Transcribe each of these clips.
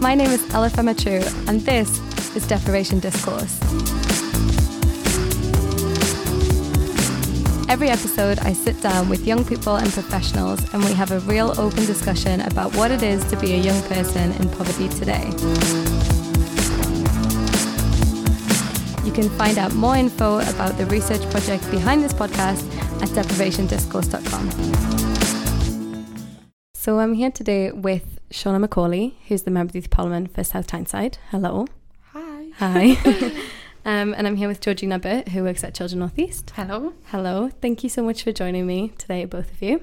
My name is Ella Fematru, and this is Deprivation Discourse. Every episode, I sit down with young people and professionals, and we have a real open discussion about what it is to be a young person in poverty today. You can find out more info about the research project behind this podcast at deprivationdiscourse.com. So I'm here today with Shauna Macaulay, who's the Member of Youth Parliament for South Tyneside. Hello. Hi. Hi. um, and I'm here with Georgina Burt, who works at Children North East. Hello. Hello. Thank you so much for joining me today, both of you.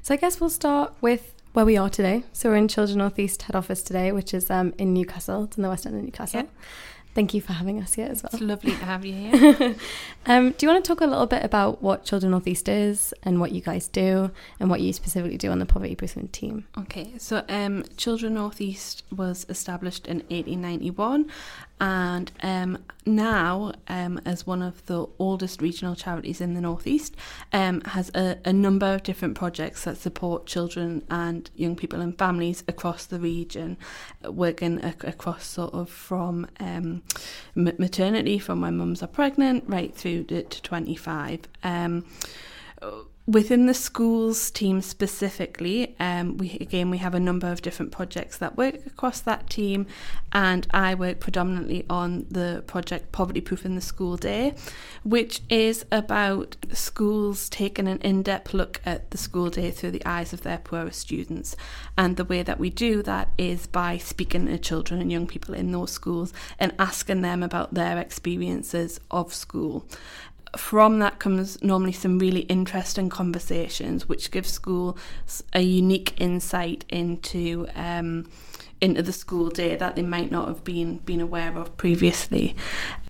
So I guess we'll start with where we are today. So we're in Children North East head office today, which is um, in Newcastle. It's in the west end of Newcastle. Yeah. Thank you for having us here as well. It's lovely to have you here. um, do you want to talk a little bit about what Children North East is and what you guys do and what you specifically do on the poverty improvement team? okay, so um, Children Northeast was established in 1891 and um, now, um, as one of the oldest regional charities in the Northeast, um, has a, a number of different projects that support children and young people and families across the region, uh, working ac- across sort of from um, ma- maternity, from when mums are pregnant, right through to, to 25. Within the schools team specifically, um, we again we have a number of different projects that work across that team, and I work predominantly on the project Poverty Proof in the School Day, which is about schools taking an in-depth look at the school day through the eyes of their poorest students, and the way that we do that is by speaking to children and young people in those schools and asking them about their experiences of school from that comes normally some really interesting conversations, which give school a unique insight into um, into the school day that they might not have been been aware of previously,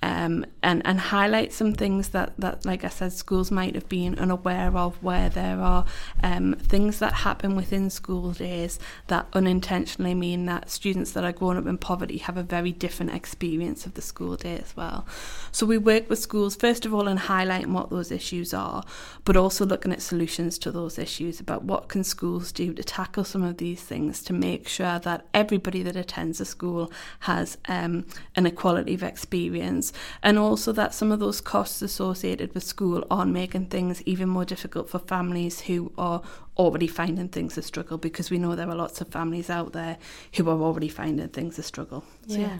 um, and and highlight some things that that like I said, schools might have been unaware of, where there are um, things that happen within school days that unintentionally mean that students that are growing up in poverty have a very different experience of the school day as well. So we work with schools first of all in highlighting what those issues are, but also looking at solutions to those issues about what can schools do to tackle some of these things to make sure that everybody that attends a school has um, an equality of experience, and also that some of those costs associated with school aren't making things even more difficult for families who are already finding things a struggle because we know there are lots of families out there who are already finding things a struggle. So, Yeah.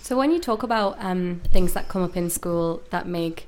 So when you talk about um, things that come up in school that make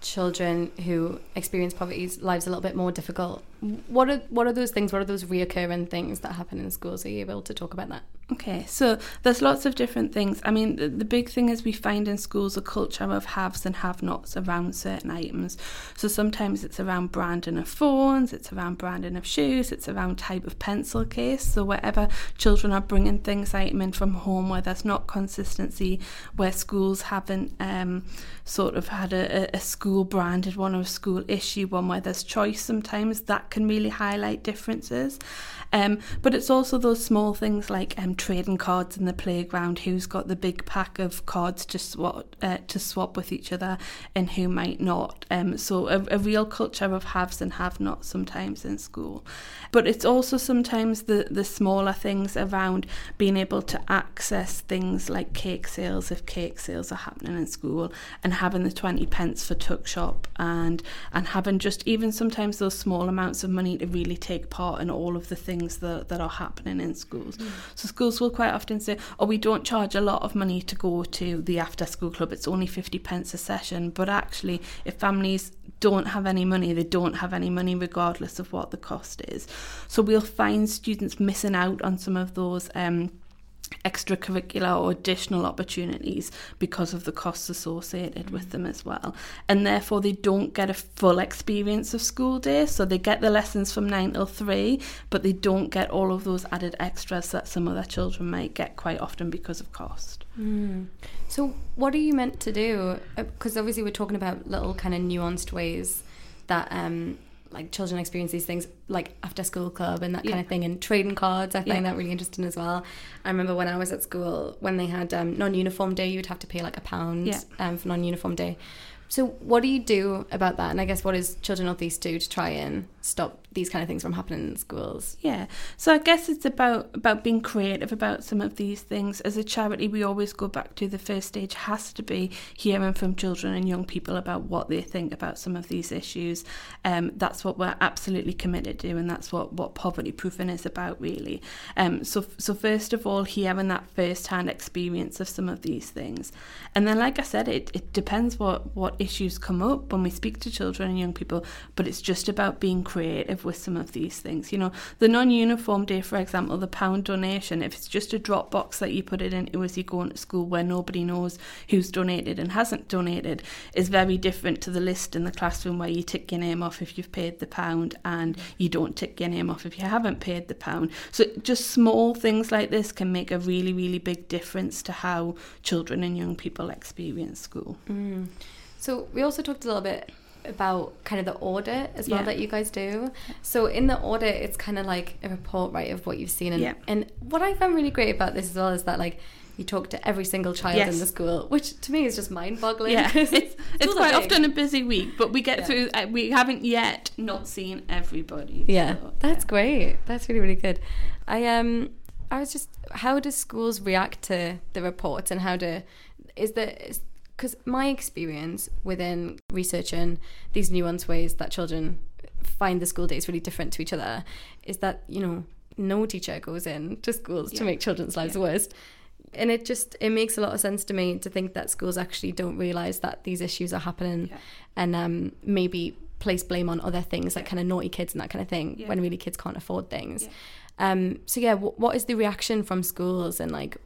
children who experience poverty's lives a little bit more difficult, what are what are those things? What are those reoccurring things that happen in schools? Are you able to talk about that? Okay, so there's lots of different things. I mean, the, the big thing is we find in schools a culture of haves and have-nots around certain items. So sometimes it's around branding of phones, it's around branding of shoes, it's around type of pencil case. So wherever children are bringing things item in from home where there's not consistency, where schools haven't um, sort of had a, a, school branded one or a school issue one where there's choice sometimes, that can really highlight differences. Um, but it's also those small things like um, trading cards in the playground. Who's got the big pack of cards to swap uh, to swap with each other, and who might not. Um, so a, a real culture of haves and have-nots sometimes in school. But it's also sometimes the the smaller things around being able to access things like cake sales if cake sales are happening in school, and having the twenty pence for tuck shop, and and having just even sometimes those small amounts of money to really take part in all of the things that, that are happening in schools. So schools will quite often say, oh, we don't charge a lot of money to go to the after school club. It's only 50 pence a session. But actually, if families don't have any money, they don't have any money regardless of what the cost is. So we'll find students missing out on some of those um, extracurricular or additional opportunities because of the costs associated with mm. them as well. And therefore, they don't get a full experience of school day. So they get the lessons from 9 till 3, but they don't get all of those added extras that some other children might get quite often because of cost. Mm. So what are you meant to do? Uh, because obviously we're talking about little kind of nuanced ways that um, like children experience these things, like after school club and that kind Yeah. of thing, and trading cards. I find Yeah. that really interesting as well. I remember when I was at school when they had um, non-uniform day, you'd have to pay like a pound Yeah. um, for non-uniform day. So what do you do about that? And I guess what does Children North East do to try and stop these kind of things from happening in schools. Yeah. So I guess it's about about being creative about some of these things. As a charity, we always go back to the first stage has to be hearing from children and young people about what they think about some of these issues. Um, that's what we're absolutely committed to, and that's what what poverty proofing is about, really. Um, so so first of all, hearing that first hand experience of some of these things, and then, like I said, it it depends what what issues come up when we speak to children and young people. But it's just about being creative with some of these things. You know, the non-uniform day, for example, the pound donation. If it's just a drop box that you put it into as you going to school, where nobody knows who's donated and hasn't donated, is very different to the list in the classroom where you tick your name off if you've paid the pound and you don't tick your name off if you haven't paid the pound. So just small things like this can make a really, really big difference to how children and young people experience school. Mm. So we also talked a little bit about kind of the audit as well Yeah. that you guys do. So in the audit, it's kind of like a report, right, of what you've seen. And, Yeah. and what I found really great about this as well is that like you talk to every single child in the school, which to me is just mind-boggling. Yeah, it's, it's are quite often a busy week, but we get Yeah. through. Uh, we haven't yet not seen everybody. Yeah, so, that's yeah. great. That's really really good. I um I was just how do schools react to the reports and how do is there because my experience within researching these nuanced ways that children find the school days really different to each other is that you know no teacher goes in to schools to make children's lives Yeah. worse and it just it makes a lot of sense to me to think that schools actually don't realize that these issues are happening Yeah. and um, maybe place blame on other things like Yeah. kind of naughty kids and that kind of thing Yeah. when really kids can't afford things Yeah. um so yeah w- what is the reaction from schools and like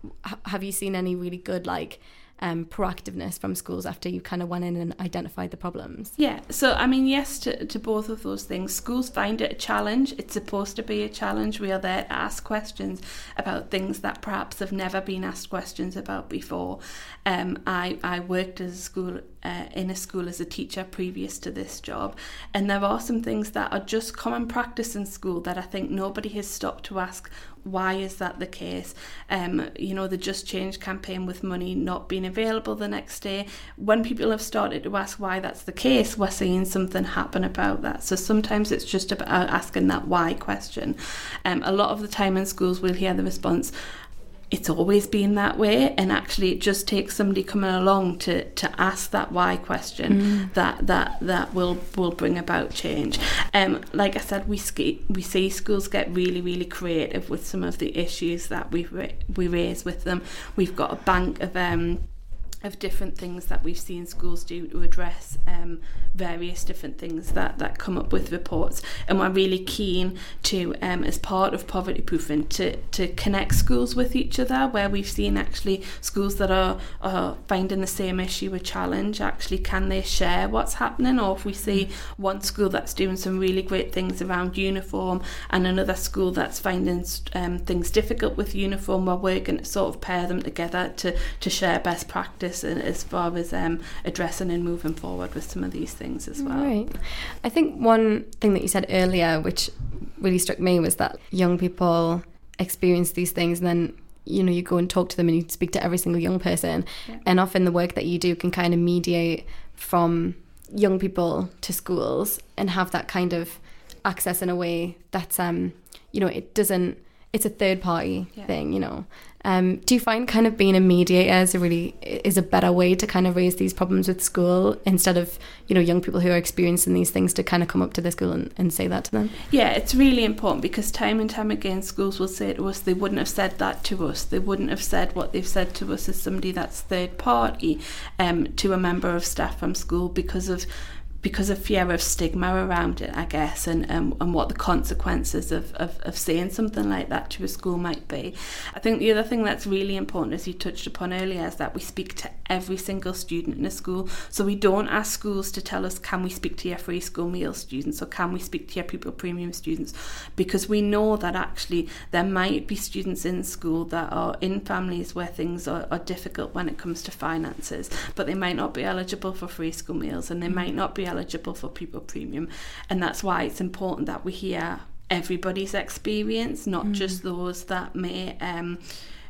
have you seen any really good like um proactiveness from schools after you kind of went in and identified the problems Yeah, so I mean, yes to, to both of those things. Schools find it a challenge. It's supposed to be a challenge. We are there to ask questions about things that perhaps have never been asked questions about before. Um, I, I worked as a school uh, in a school as a teacher previous to this job, and there are some things that are just common practice in school that I think nobody has stopped to ask why is that the case? Um, you know, the Just Change campaign with money not being available the next day. When people have started to ask why that's the case, we're seeing something happen about that. So sometimes it's just about asking that why question. Um, a lot of the time in schools, we'll hear the response, it's always been that way and actually it just takes somebody coming along to to ask that why question that that that will will bring about change. Um like i said we ski, we see schools get really really creative with some of the issues that we we raise with them. We've got a bank of um of different things that we've seen schools do to address um, various different things that, that come up with reports. And we're really keen to, um, as part of poverty proofing, to, to connect schools with each other, where we've seen actually schools that are, are finding the same issue a challenge, actually can they share what's happening? Or if we see one school that's doing some really great things around uniform and another school that's finding um, things difficult with uniform, we're working to sort of pair them together to, to share best practice and as far as um, addressing and moving forward with some of these things as well. Right. I think one thing that you said earlier, which really struck me, was that young people experience these things and then you know you go and talk to them and you speak to every single young person Yeah. and often the work that you do can kind of mediate from young people to schools and have that kind of access in a way that's um you know it doesn't it's a third party Yeah. thing you know um do you find kind of being a mediator is a really is a better way to kind of raise these problems with school instead of you know young people who are experiencing these things to kind of come up to the school and, and say that to them Yeah, it's really important because time and time again schools will say to us they wouldn't have said that to us. They wouldn't have said what they've said to us as somebody that's third party um, to a member of staff from school because of because of fear of stigma around it, I guess, and um, and what the consequences of, of, of saying something like that to a school might be. I think the other thing that's really important, as you touched upon earlier, is that we speak to every single student in a school. So we don't ask schools to tell us, can we speak to your free school meal students or can we speak to your pupil premium students? Because we know that actually there might be students in school that are in families where things are, are difficult when it comes to finances, but they might not be eligible for free school meals and they might not be eligible for pupil premium. And that's why it's important that we hear everybody's experience, not just those that may um,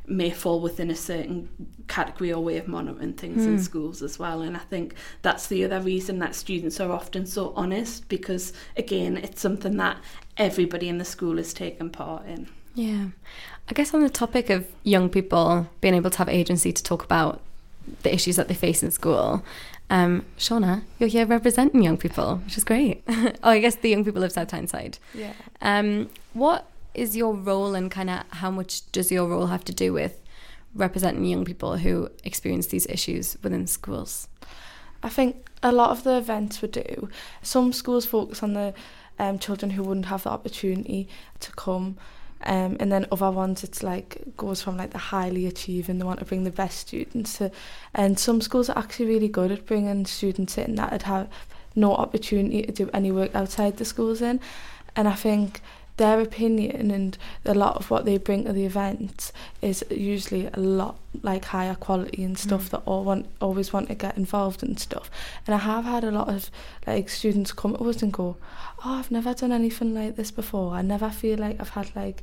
may fall within a certain category or way of monitoring things in Mm. schools as well. And I think that's the other reason that students are often so honest because, again, it's something that everybody in the school is taking part in. Yeah. I guess on the topic of young people being able to have agency to talk about the issues that they face in school, um, Shauna, you're here representing young people, which is great. oh, I guess the young people of South Tyneside. Yeah. Um, what is your role and kind of how much does your role have to do with representing young people who experience these issues within schools? I think a lot of the events we do, some schools focus on the um, children who wouldn't have the opportunity to come. Um, and then other ones, it's like goes from like the highly achieving, they want to bring the best students to, and some schools are actually really good at bringing students in that would have no opportunity to do any work outside the schools in, and I think their opinion and a lot of what they bring to the events is usually a lot like higher quality and stuff Mm. that all want always want to get involved and stuff. And I have had a lot of like students come to us and go, "Oh, I've never done anything like this before. I never feel like I've had like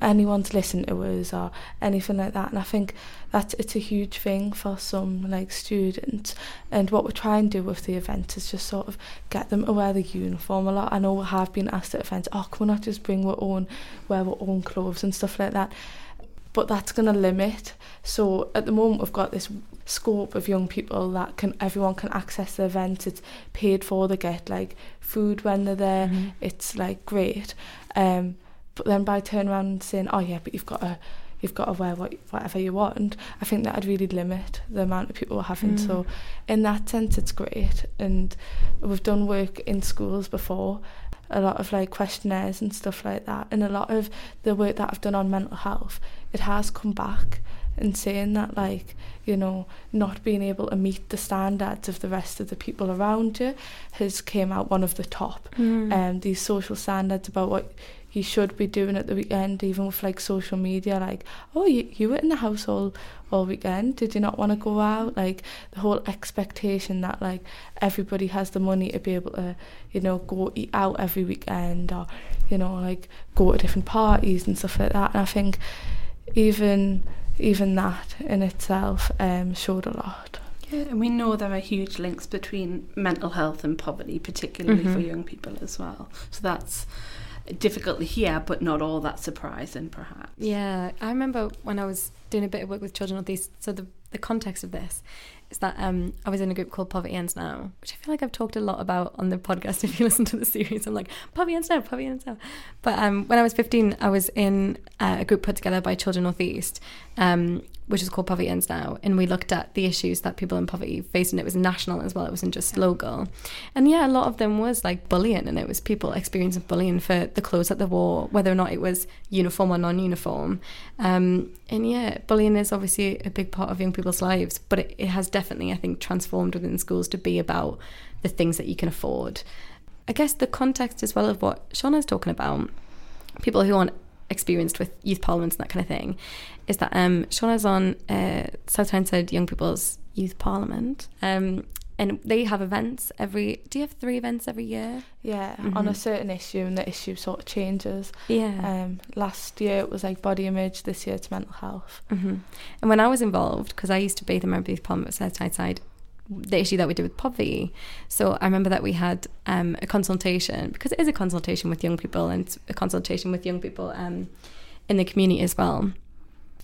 anyone to listen to us or anything like that." And I think that it's a huge thing for some like students. And what we try and do with the event is just sort of get them to wear the uniform a lot. I know we have been asked at events, "Oh, can we not just bring our own, wear our own clothes and stuff like that?" But that's going to limit. So at the moment, we've got this scope of young people that can everyone can access the event. It's paid for. They get like food when they're there. Mhm. It's like great. Um, but then by turning around and saying, "Oh yeah, but you've got to." You've got to wear what, whatever you want. I think that would really limit the amount of people we're having. Mm. So, in that sense, it's great. And we've done work in schools before, a lot of like questionnaires and stuff like that. And a lot of the work that I've done on mental health, it has come back and saying that like you know not being able to meet the standards of the rest of the people around you has came out one of the top Mm. um these social standards about what you should be doing at the weekend even with like social media like oh you, you were in the house all all weekend did you not want to go out like the whole expectation that like everybody has the money to be able to you know go eat out every weekend or you know like go to different parties and stuff like that and I think even even that in itself um showed a lot Yeah, and we know there are huge links between mental health and poverty, particularly for Mhm. young people as well. So that's difficult hear, but not all that surprising, perhaps. Yeah, I remember when I was doing a bit of work with children with these. So the the context of this is that um, I was in a group called Poverty Ends Now, which I feel like I've talked a lot about on the podcast. If you listen to the series, I'm like Poverty Ends Now, Poverty Ends Now. But um, when I was 15, I was in uh, a group put together by Children Northeast, um, which is called Poverty Ends Now, and we looked at the issues that people in poverty faced, and it was national as well. It wasn't just local, and yeah, a lot of them was like bullying, and it was people experiencing bullying for the clothes that they wore, whether or not it was uniform or non-uniform. Um, and yeah, bullying is obviously a big part of young people's lives, but it, it has definitely, I think, transformed within schools to be about the things that you can afford. I guess the context as well of what Shauna's talking about, people who aren't experienced with youth parliaments and that kind of thing, is that um, Shauna's on uh, South Tyneside Young People's Youth Parliament. Um, and they have events every. Do you have three events every year? yeah on a certain issue and the issue sort of changes Yeah. um last year it was like body image this year it's mental health hmm And when I was involved, because I used to be the member of youth parliament at South Tyneside, the issue that we did with poverty. So I remember that we had um, a consultation because it is a consultation with young people and it's a consultation with young people um, in the community as well.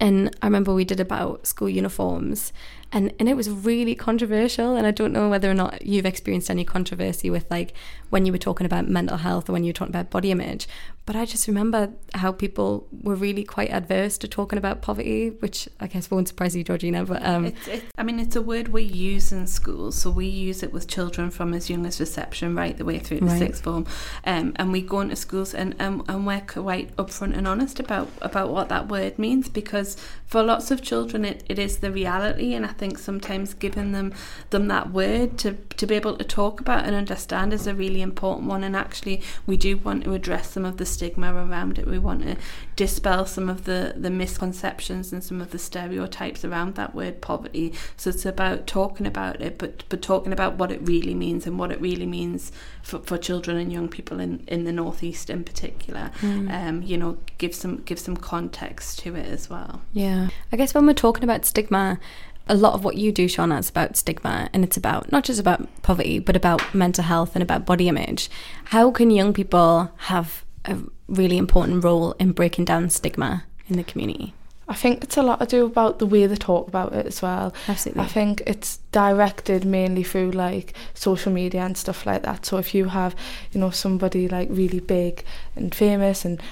And I remember we did about school uniforms, and, and it was really controversial. And I don't know whether or not you've experienced any controversy with like when you were talking about mental health or when you were talking about body image. But I just remember how people were really quite adverse to talking about poverty, which I guess won't surprise you, Georgina. But um, It's, it's, I mean, it's a word we use in schools, so we use it with children from as young as reception right the way through to Right. sixth form, um, and we go into schools and, and and we're quite upfront and honest about about what that word means because for lots of children it, it is the reality, and I think sometimes giving them them that word to to be able to talk about and understand is a really important one, and actually we do want to address some of the stigma around it. We want to dispel some of the the misconceptions and some of the stereotypes around that word poverty. So it's about talking about it, but but talking about what it really means and what it really means for, for children and young people in, in the northeast in particular. mm. Um, you know, give some give some context to it as well. Yeah. I guess when we're talking about stigma, a lot of what you do, Shauna, is about stigma and it's about not just about poverty, but about mental health and about body image. How can young people have a really important role in breaking down stigma in the community? I think it's a lot to do about the way they talk about it as well. Absolutely. I think it's directed mainly through like social media and stuff like that. So if you have, you know, somebody like really big and famous and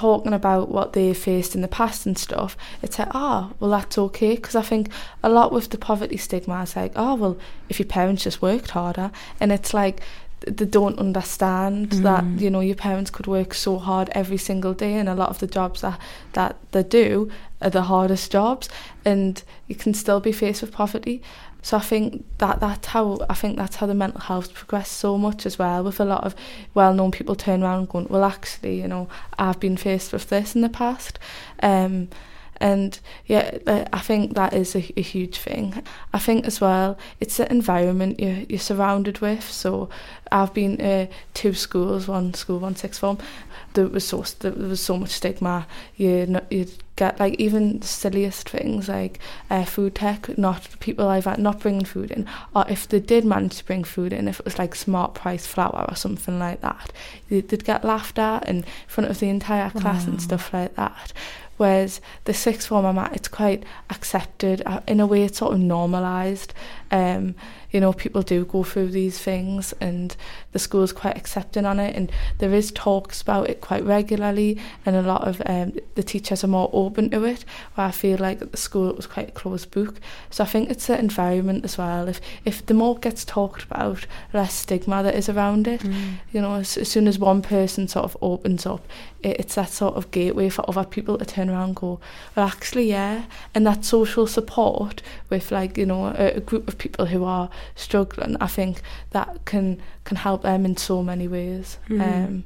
talking about what they faced in the past and stuff, it's like, oh, well, that's okay. Because I think a lot with the poverty stigma is like, oh, well, if your parents just worked harder. And it's like, they don't understand mm. that you know your parents could work so hard every single day and a lot of the jobs that that they do are the hardest jobs and you can still be faced with poverty so I think that that's how I think that's how the mental health progressed so much as well with a lot of well-known people turn around going well actually you know I've been faced with this in the past. Um and yeah I think that is a, a huge thing. I think as well it's the environment you're, you're surrounded with. So I've been to two schools one school one sixth form. There was so there was so much stigma. You you get like even the silliest things like uh, food tech not people like that not bringing food in. Or if they did manage to bring food in if it was like smart price flour or something like that they'd get laughed at in front of the entire class wow. and stuff like that whereas the sixth form I'm at, it's quite accepted. Uh, in a way, it's sort of normalised. Um, you know, people do go through these things and the school's quite accepting on it and there is talks about it quite regularly and a lot of um, the teachers are more open to it where I feel like at the school it was quite a closed book. So I think it's the environment as well. If if the more gets talked about, less stigma that is around it. Mm. You know, as, as soon as one person sort of opens up, it, it's that sort of gateway for other people to turn around and go, well actually yeah. And that social support with like, you know, a, a group of people who are struggling, I think that can can help them in so many ways. Mm. Um,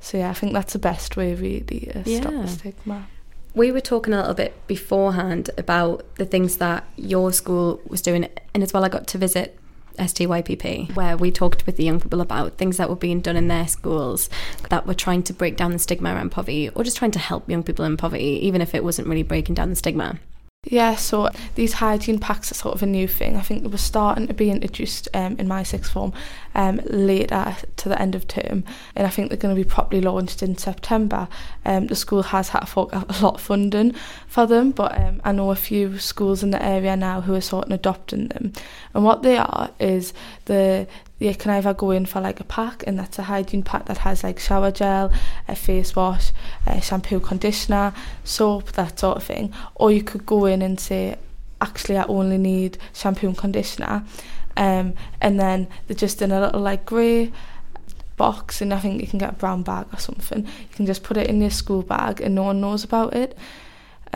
so yeah, I think that's the best way really to yeah. stop the stigma. We were talking a little bit beforehand about the things that your school was doing, and as well, I got to visit STYPP, where we talked with the young people about things that were being done in their schools that were trying to break down the stigma around poverty or just trying to help young people in poverty, even if it wasn't really breaking down the stigma. Yeah, so these hygiene packs are sort of a new thing. I think they were starting to be introduced um, in my sixth form um, later to the end of term, and I think they're going to be properly launched in September. Um, the school has had to fork a lot of funding for them, but um, I know a few schools in the area now who are sort of adopting them. And what they are is the you can either go in for like a pack and that's a hygiene pack that has like shower gel, a face wash, a shampoo, conditioner, soap, that sort of thing. Or you could go in and say, actually I only need shampoo and conditioner. Um, and then they're just in a little like grey box and I think you can get a brown bag or something. You can just put it in your school bag and no one knows about it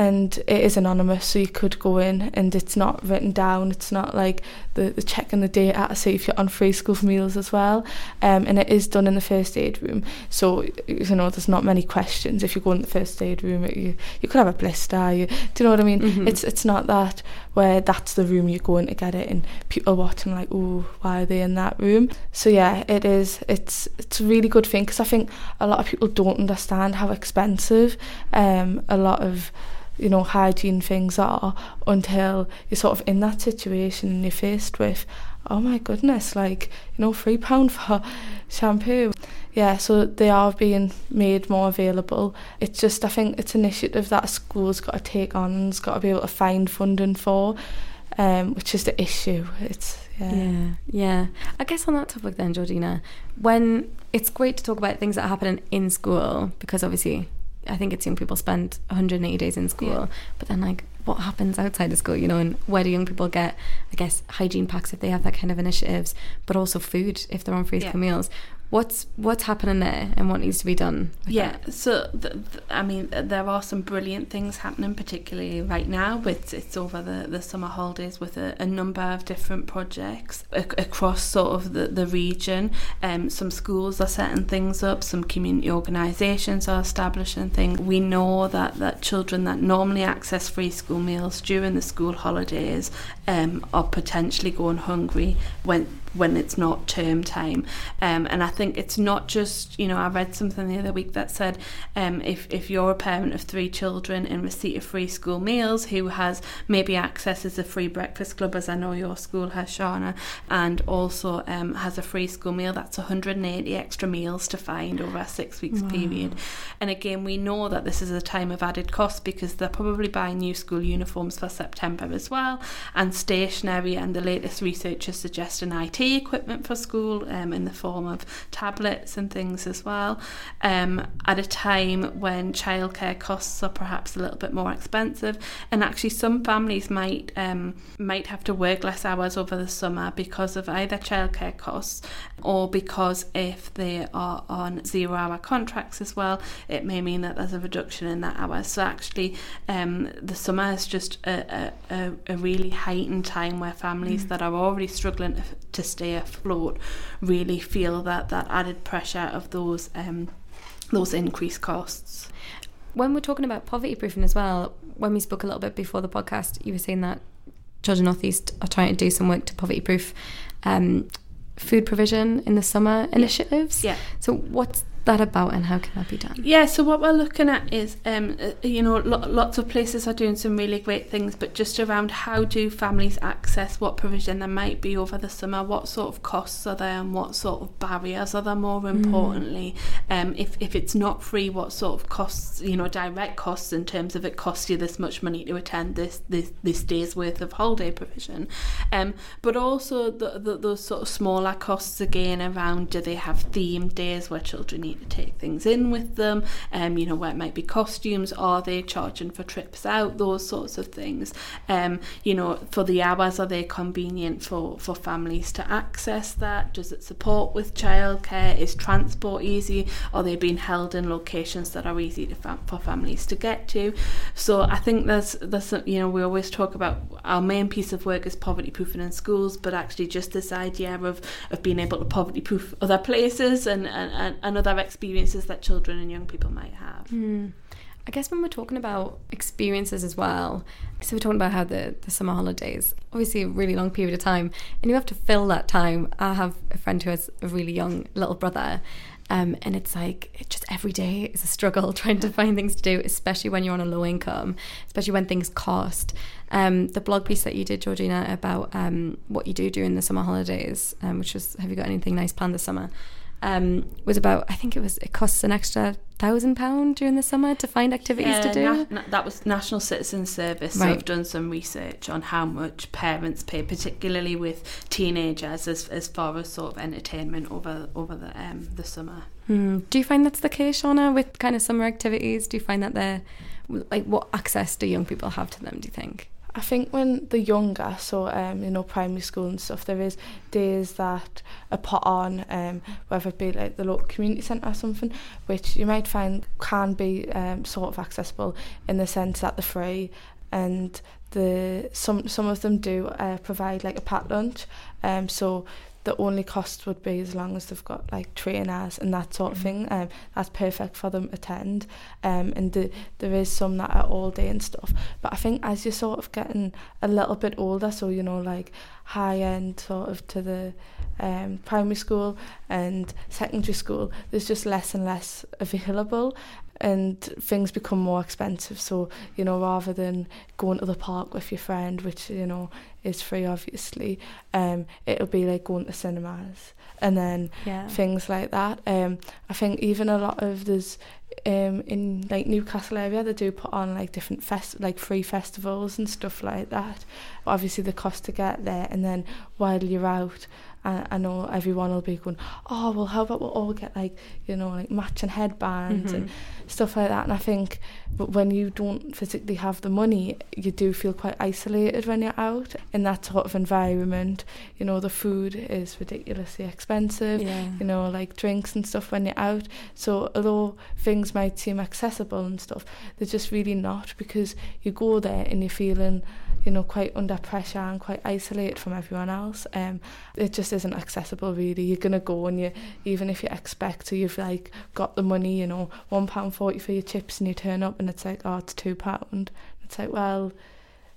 and it is anonymous so you could go in and it's not written down. It's not like the, the checking the data to see if you're on free school meals as well um, and it is done in the first aid room. So you know there's not many questions. If you go in the first aid room you, you could have a blister you, do you know what I mean? Mm-hmm. it's it's not that where that's the room you go in to get it and people watching like oh why are they in that room? So yeah it is it's it's a really good thing because I think a lot of people don't understand how expensive um, a lot of you know hygiene things are until you're sort of in that situation and you're faced with oh my goodness like you know three pound for shampoo. Yeah so they are being made more available. It's just i think it's an initiative that a school's got to take on and's got to be able to find funding for um which is the issue. It's yeah. yeah yeah. I guess on that topic then georgina when it's great to talk about things that happen in school because obviously I think it's young people spend 180 days in school, yeah. but then like what happens outside of school, you know, and where do young people get, I guess, hygiene packs if they have that kind of initiatives, but also food if they're on free school yeah. meals what's what's happening there and what needs to be done? Yeah that? so th- th- i mean there are some brilliant things happening particularly right now with it's over the, the summer holidays with a, a number of different projects across sort of the, the region. Um, some schools are setting things up some community organisations are establishing things. We know that that children that normally access free school meals during the school holidays um, are potentially going hungry when when it's not term time um, and I think it's not just, you know, I read something the other week that said um, if, if you're a parent of three children in receipt of free school meals who has maybe accesses a free breakfast club, as I know your school has, Shauna, and also um, has a free school meal, that's 180 extra meals to find over a six weeks wow. period. And again, we know that this is a time of added cost because they're probably buying new school uniforms for September as well, and stationery. And the latest research is suggesting IT equipment for school um, in the form of tablets and things as well. Um, at a time when childcare costs are perhaps a little bit more expensive, and actually some families might um, might have to work less hours over the summer because of either childcare costs or because if they are on zero hour contracts as well, it may mean that there's a reduction in that hours. So actually, um, the summer is just a, a, a really heightened time where families mm. that are already struggling to stay afloat really feel that that added pressure of those um, those increased costs. When we're talking about poverty proofing as well, when we spoke a little bit before the podcast, you were saying that Children North East are trying to do some work to poverty proof um, food provision in the summer initiatives. Yeah. So what's that about and how can that be done? Yeah, so what we're looking at is, um, uh, you know, lo- lots of places are doing some really great things, but just around how do families access what provision there might be over the summer, what sort of costs are there, and what sort of barriers are there. More mm. importantly, mm. um, if if it's not free, what sort of costs, you know, direct costs in terms of it costs you this much money to attend this this this day's worth of holiday provision, um, but also the, the, those sort of smaller costs again around do they have themed days where children need to take things in with them, um, you know, where it might be costumes, are they charging for trips out, those sorts of things. Um, you know, for the hours, are they convenient for, for families to access that? Does it support with childcare? Is transport easy? Are they being held in locations that are easy for families to get to? So I think there's, there's, you know, we always talk about our main piece of work is poverty proofing in schools, but actually just this idea of, of being able to poverty proof other places and, and, and other experiences that children and young people might have. Mm. I guess when we're talking about experiences as well, so we're talking about how the, the summer holidays, obviously a really long period of time, and you have to fill that time. I have a friend who has a really young little brother, um, and it's like it just every day is a struggle trying to find things to do, especially when you're on a low income, especially when things cost. Um, the blog piece that you did, Georgina, about um, what you do during the summer holidays, um, which was Have you got anything nice planned this summer? Um, was about I think it was it costs an extra thousand pound during the summer to find activities yeah, to do. Na- na- that was National Citizen Service. Right. So I've done some research on how much parents pay, particularly with teenagers, as as far as sort of entertainment over over the um, the summer. Hmm. Do you find that's the case, Shauna, with kind of summer activities? Do you find that they're like what access do young people have to them? Do you think? I think when they're younger, so um, you know, primary school and stuff, there is days that are put on, um, whether it be like the local community centre or something, which you might find can be um, sort of accessible in the sense that they're free and the some some of them do uh, provide like a packed lunch. Um so the only cost would be as long as they've got like trainers and that sort of mm-hmm. thing. Um, that's perfect for them to attend. Um, and the, there is some that are all day and stuff. But I think as you're sort of getting a little bit older, so you know like high end sort of to the um, primary school and secondary school, there's just less and less available and things become more expensive. So you know rather than going to the park with your friend which you know is free obviously um it'll be like going to cinemas. And then yeah. things like that. Um I think even a lot of there's um in like Newcastle area they do put on like different fest like free festivals and stuff like that. But obviously the cost to get there and then while you're out I, I know everyone will be going oh well how about we'll all get like you know like matching headbands mm-hmm. and stuff like that and I think but when you don't physically have the money you do feel quite isolated when you're out in that sort of environment you know the food is ridiculously expensive yeah. you know like drinks and stuff when you're out so although things might seem accessible and stuff they're just really not because you go there and you're feeling you know, quite under pressure and quite isolated from everyone else. Um, it just isn't accessible really. You're gonna go and you, even if you expect to, you've like got the money, you know, one pound forty for your chips, and you turn up and it's like, oh, it's two pound. It's like, well,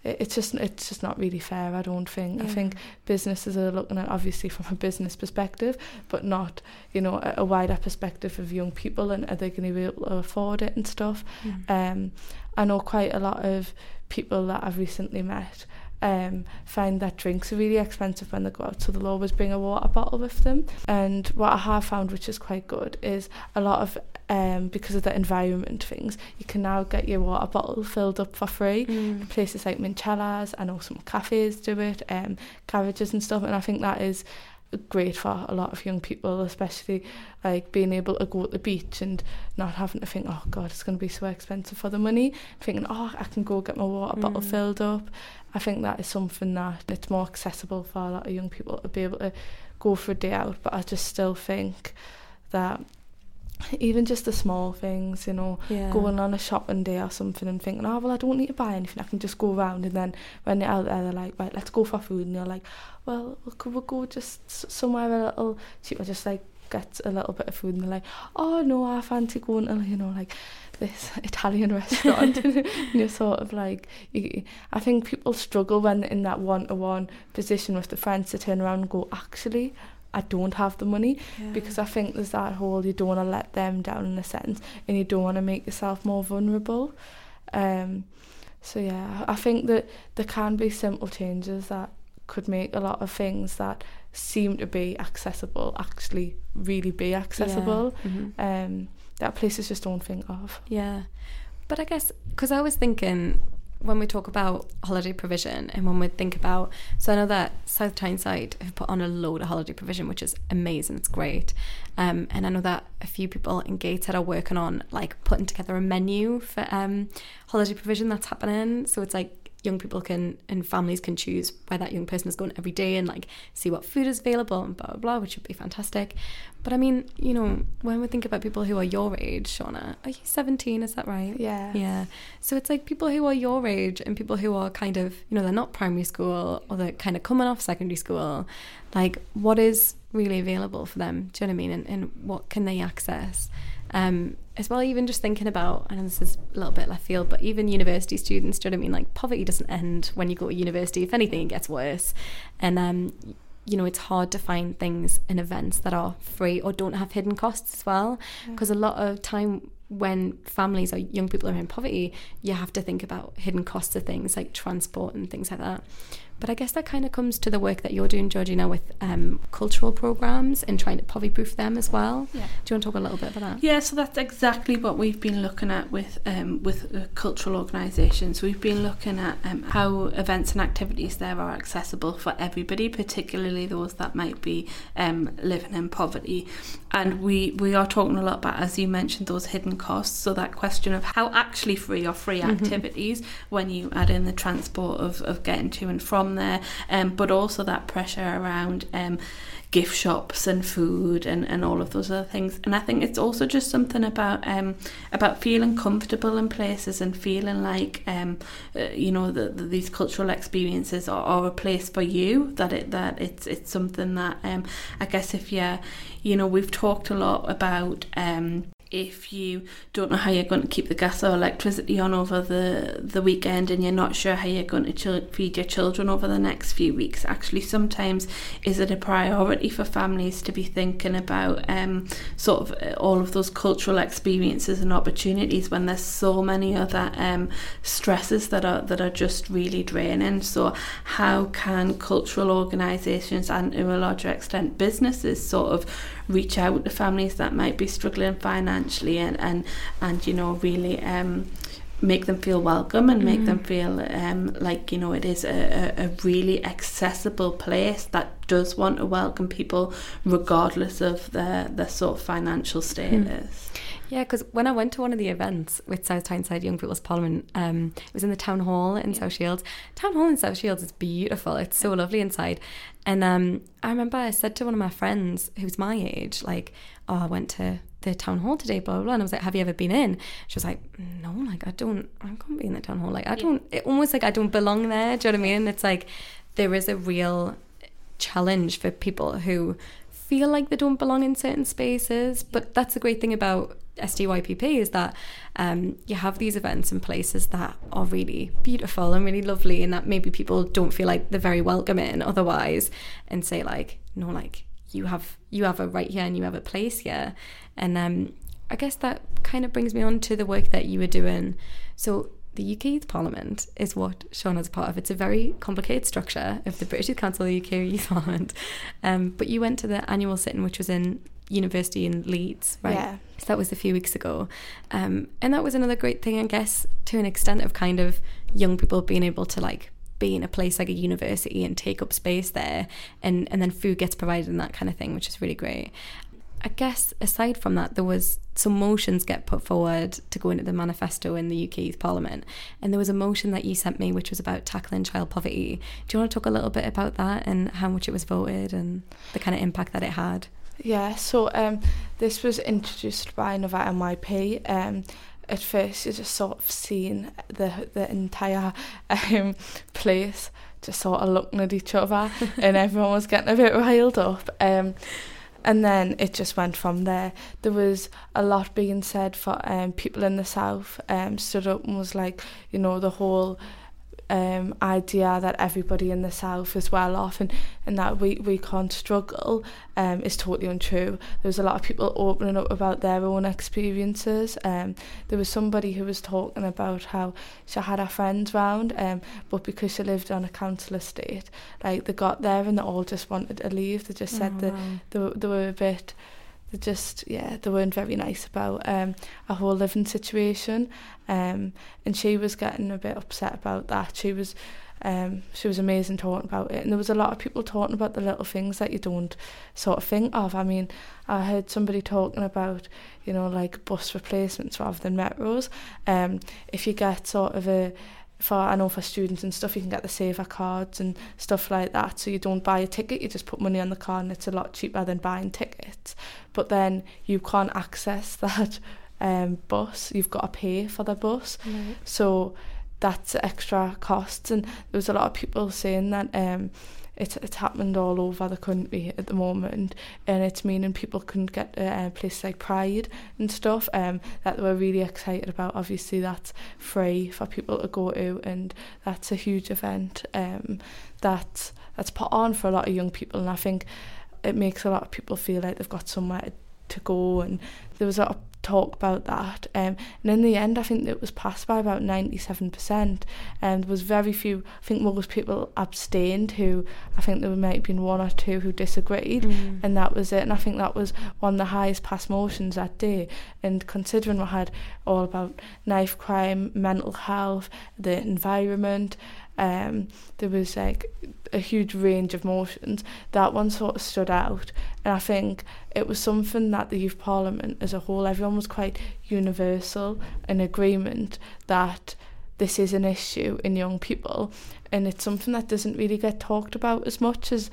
it's just it's just not really fair. I don't think. I think businesses are looking at obviously from a business perspective, but not you know a, a wider perspective of young people and are they going to be able to afford it and stuff. Mm. Um, I know quite a lot of people that I've recently met um, find that drinks are really expensive when they go out, so they'll always bring a water bottle with them. And what I have found, which is quite good, is a lot of um, because of the environment things, you can now get your water bottle filled up for free. Mm. Places like Minchella's, I know some cafes do it, um, garages and stuff, and I think that is great for a lot of young people, especially like being able to go to the beach and not having to think, oh God, it's going to be so expensive for the money. Thinking, oh, I can go get my water bottle Mm. filled up. I think that is something that it's more accessible for a lot of young people to be able to go for a day out. But I just still think that even just the small things, you know, Yeah. going on a shopping day or something and thinking, oh, well, I don't need to buy anything. I can just go around. And then when they're out there, they're like, right, let's go for food. And you're like, well, could we go just somewhere a little cheaper, just like get a little bit of food? And they're like, oh, no, I fancy going to, you know, like this Italian restaurant. and you're sort of like, you, I think people struggle when they're in that one-to-one position with the friends to turn around and go, actually, I don't have the money because I think there's that whole you don't want to let them down in a sense and you don't want to make yourself more vulnerable. Um, so yeah, I think that there can be simple changes that could make a lot of things that seem to be accessible actually really be accessible. Mhm. Um, that places just don't think of. Yeah. But I guess, because I was thinking when we talk about holiday provision and when we think about, so I know that South Tyneside have put on a load of holiday provision, which is amazing. It's great. Um, and I know that a few people in Gateshead are working on like putting together a menu for um, holiday provision that's happening. So it's like young people can and families can choose where that young person is going every day and like see what food is available and blah blah blah, which would be fantastic. But I mean, you know, when we think about people who are your age, Shauna, are you 17? Is that right? Yeah. Yeah. So it's like people who are your age and people who are kind of, you know, they're not primary school or they're kind of coming off secondary school. Like, what is really available for them? Do you know what I mean? And, and what can they access? Um, as well, even just thinking about, I know this is a little bit left field, but even university students, do you know what I mean? Like, poverty doesn't end when you go to university. If anything, it gets worse. And, um, you know, it's hard to find things and events that are free or don't have hidden costs as well. Because a lot of time when families or young people are in poverty, you have to think about hidden costs of things like transport and things like that. But I guess that kind of comes to the work that you're doing, Georgina, with um, cultural programs and trying to poverty proof them as well. Yeah. Do you want to talk a little bit about that? Yeah, so that's exactly what we've been looking at with um, with uh, cultural organisations. We've been looking at um, how events and activities there are accessible for everybody, particularly those that might be um, living in poverty. And we, we are talking a lot about, as you mentioned, those hidden costs. So that question of how actually free are free activities when you add in the transport of, of getting to and from there, um, but also that pressure around um, gift shops and food and, and all of those other things. And I think it's also just something about um, about feeling comfortable in places and feeling like um, uh, you know the, the, these cultural experiences are, are a place for you. That it that it's it's something that um, I guess if you you know we've talked a lot about. Um, if you don't know how you're going to keep the gas or electricity on over the the weekend and you're not sure how you're going to chil- feed your children over the next few weeks actually sometimes is it a priority for families to be thinking about um, sort of uh, all of those cultural experiences and opportunities when there's so many other um, stresses that are that are just really draining? So how can cultural organisations and to a larger extent businesses sort of reach out to families that might be struggling financially and and, and you know really um, make them feel welcome and make them feel um, like you know it is a, a, really accessible place that does want to welcome people regardless of their their sort of financial status. Yeah, because when I went to one of the events with South Tyneside Young People's Parliament, um, it was in the town hall in South Shields. Town hall in South Shields is beautiful. It's so lovely inside. And um, I remember I said to one of my friends who's my age, like, "Oh, I went to the town hall today, blah blah." blah. And I was like, "Have you ever been in?" She was like, "No, like I don't. I can't be in the town hall. Like I don't. It almost like I don't belong there. Do you know what I mean? It's like there is a real challenge for people who." feel like they don't belong in certain spaces. But that's the great thing about STYPP is that um, you have these events in places that are really beautiful and really lovely, and that maybe people don't feel like they're very welcoming otherwise, and say like, no, like you have you have a right here and you have a place here, and um, I guess that kind of brings me on to the work that you were doing. So the UK Youth Parliament is what Shauna's a part of. It's a very complicated structure of the British Youth Council, the UK Youth Parliament. Um, but you went to the annual sitting, which was in university in Leeds, right? Yeah. So that was a few weeks ago. Um, and that was another great thing, I guess, to an extent of kind of young people being able to like be in a place like a university and take up space there and, and then food gets provided and that kind of thing, which is really great. I guess aside from that, there was some motions get put forward to go into the manifesto in the UK Youth Parliament, and there was a motion that you sent me which was about tackling child poverty. Do you want to talk a little bit about that and how much it was voted and the kind of impact that it had? Yeah, so um, this was introduced by Nova MYP. Um, at first, you just sort of seen the the entire um, place just sort of looking at each other, and everyone was getting a bit riled up. Um, and then it just went from there. There was a lot being said for um, people in the south um, stood up and was like, you know, the whole um, idea that everybody in the south is well off and, and that we, we can't struggle um, is totally untrue. There was a lot of people opening up about their own experiences. Um, there was somebody who was talking about how she had her friends round, um, but because she lived on a council estate, like they got there and they all just wanted to leave. They just said Oh, that wow. they, they were a bit they just yeah they weren't very nice about um a whole living situation. Um and she was getting a bit upset about that. She was um she was amazing talking about it. And there was a lot of people talking about the little things that you don't sort of think of. I mean i heard somebody talking about you know like bus replacements rather than metros. Um if you get sort of a for I know for students and stuff you can get the saver cards and stuff like that so you don't buy a ticket you just put money on the card and it's a lot cheaper than buying tickets. But then you can't access that um, bus you've got to pay for the bus. So that's extra costs and there was a lot of people saying that um, it's, it's happened all over the country at the moment and it's meaning people couldn't get to a place like Pride and stuff um, that they were really excited about obviously that's free for people to go to and that's a huge event um, that that's put on for a lot of young people and I think it makes a lot of people feel like they've got somewhere to go and there was a lot of talk about that um, and in the end I think it was passed by about 97% and there was very few I think most people abstained who I think there might have been one or two who disagreed Mm. and that was it and I think that was one of the highest passed motions that day and considering we had all about knife crime mental health the environment um, there was like a huge range of motions that one sort of stood out and I think it was something that the youth parliament as a whole everyone was quite universal in agreement that this is an issue in young people and it's something that doesn't really get talked about as much as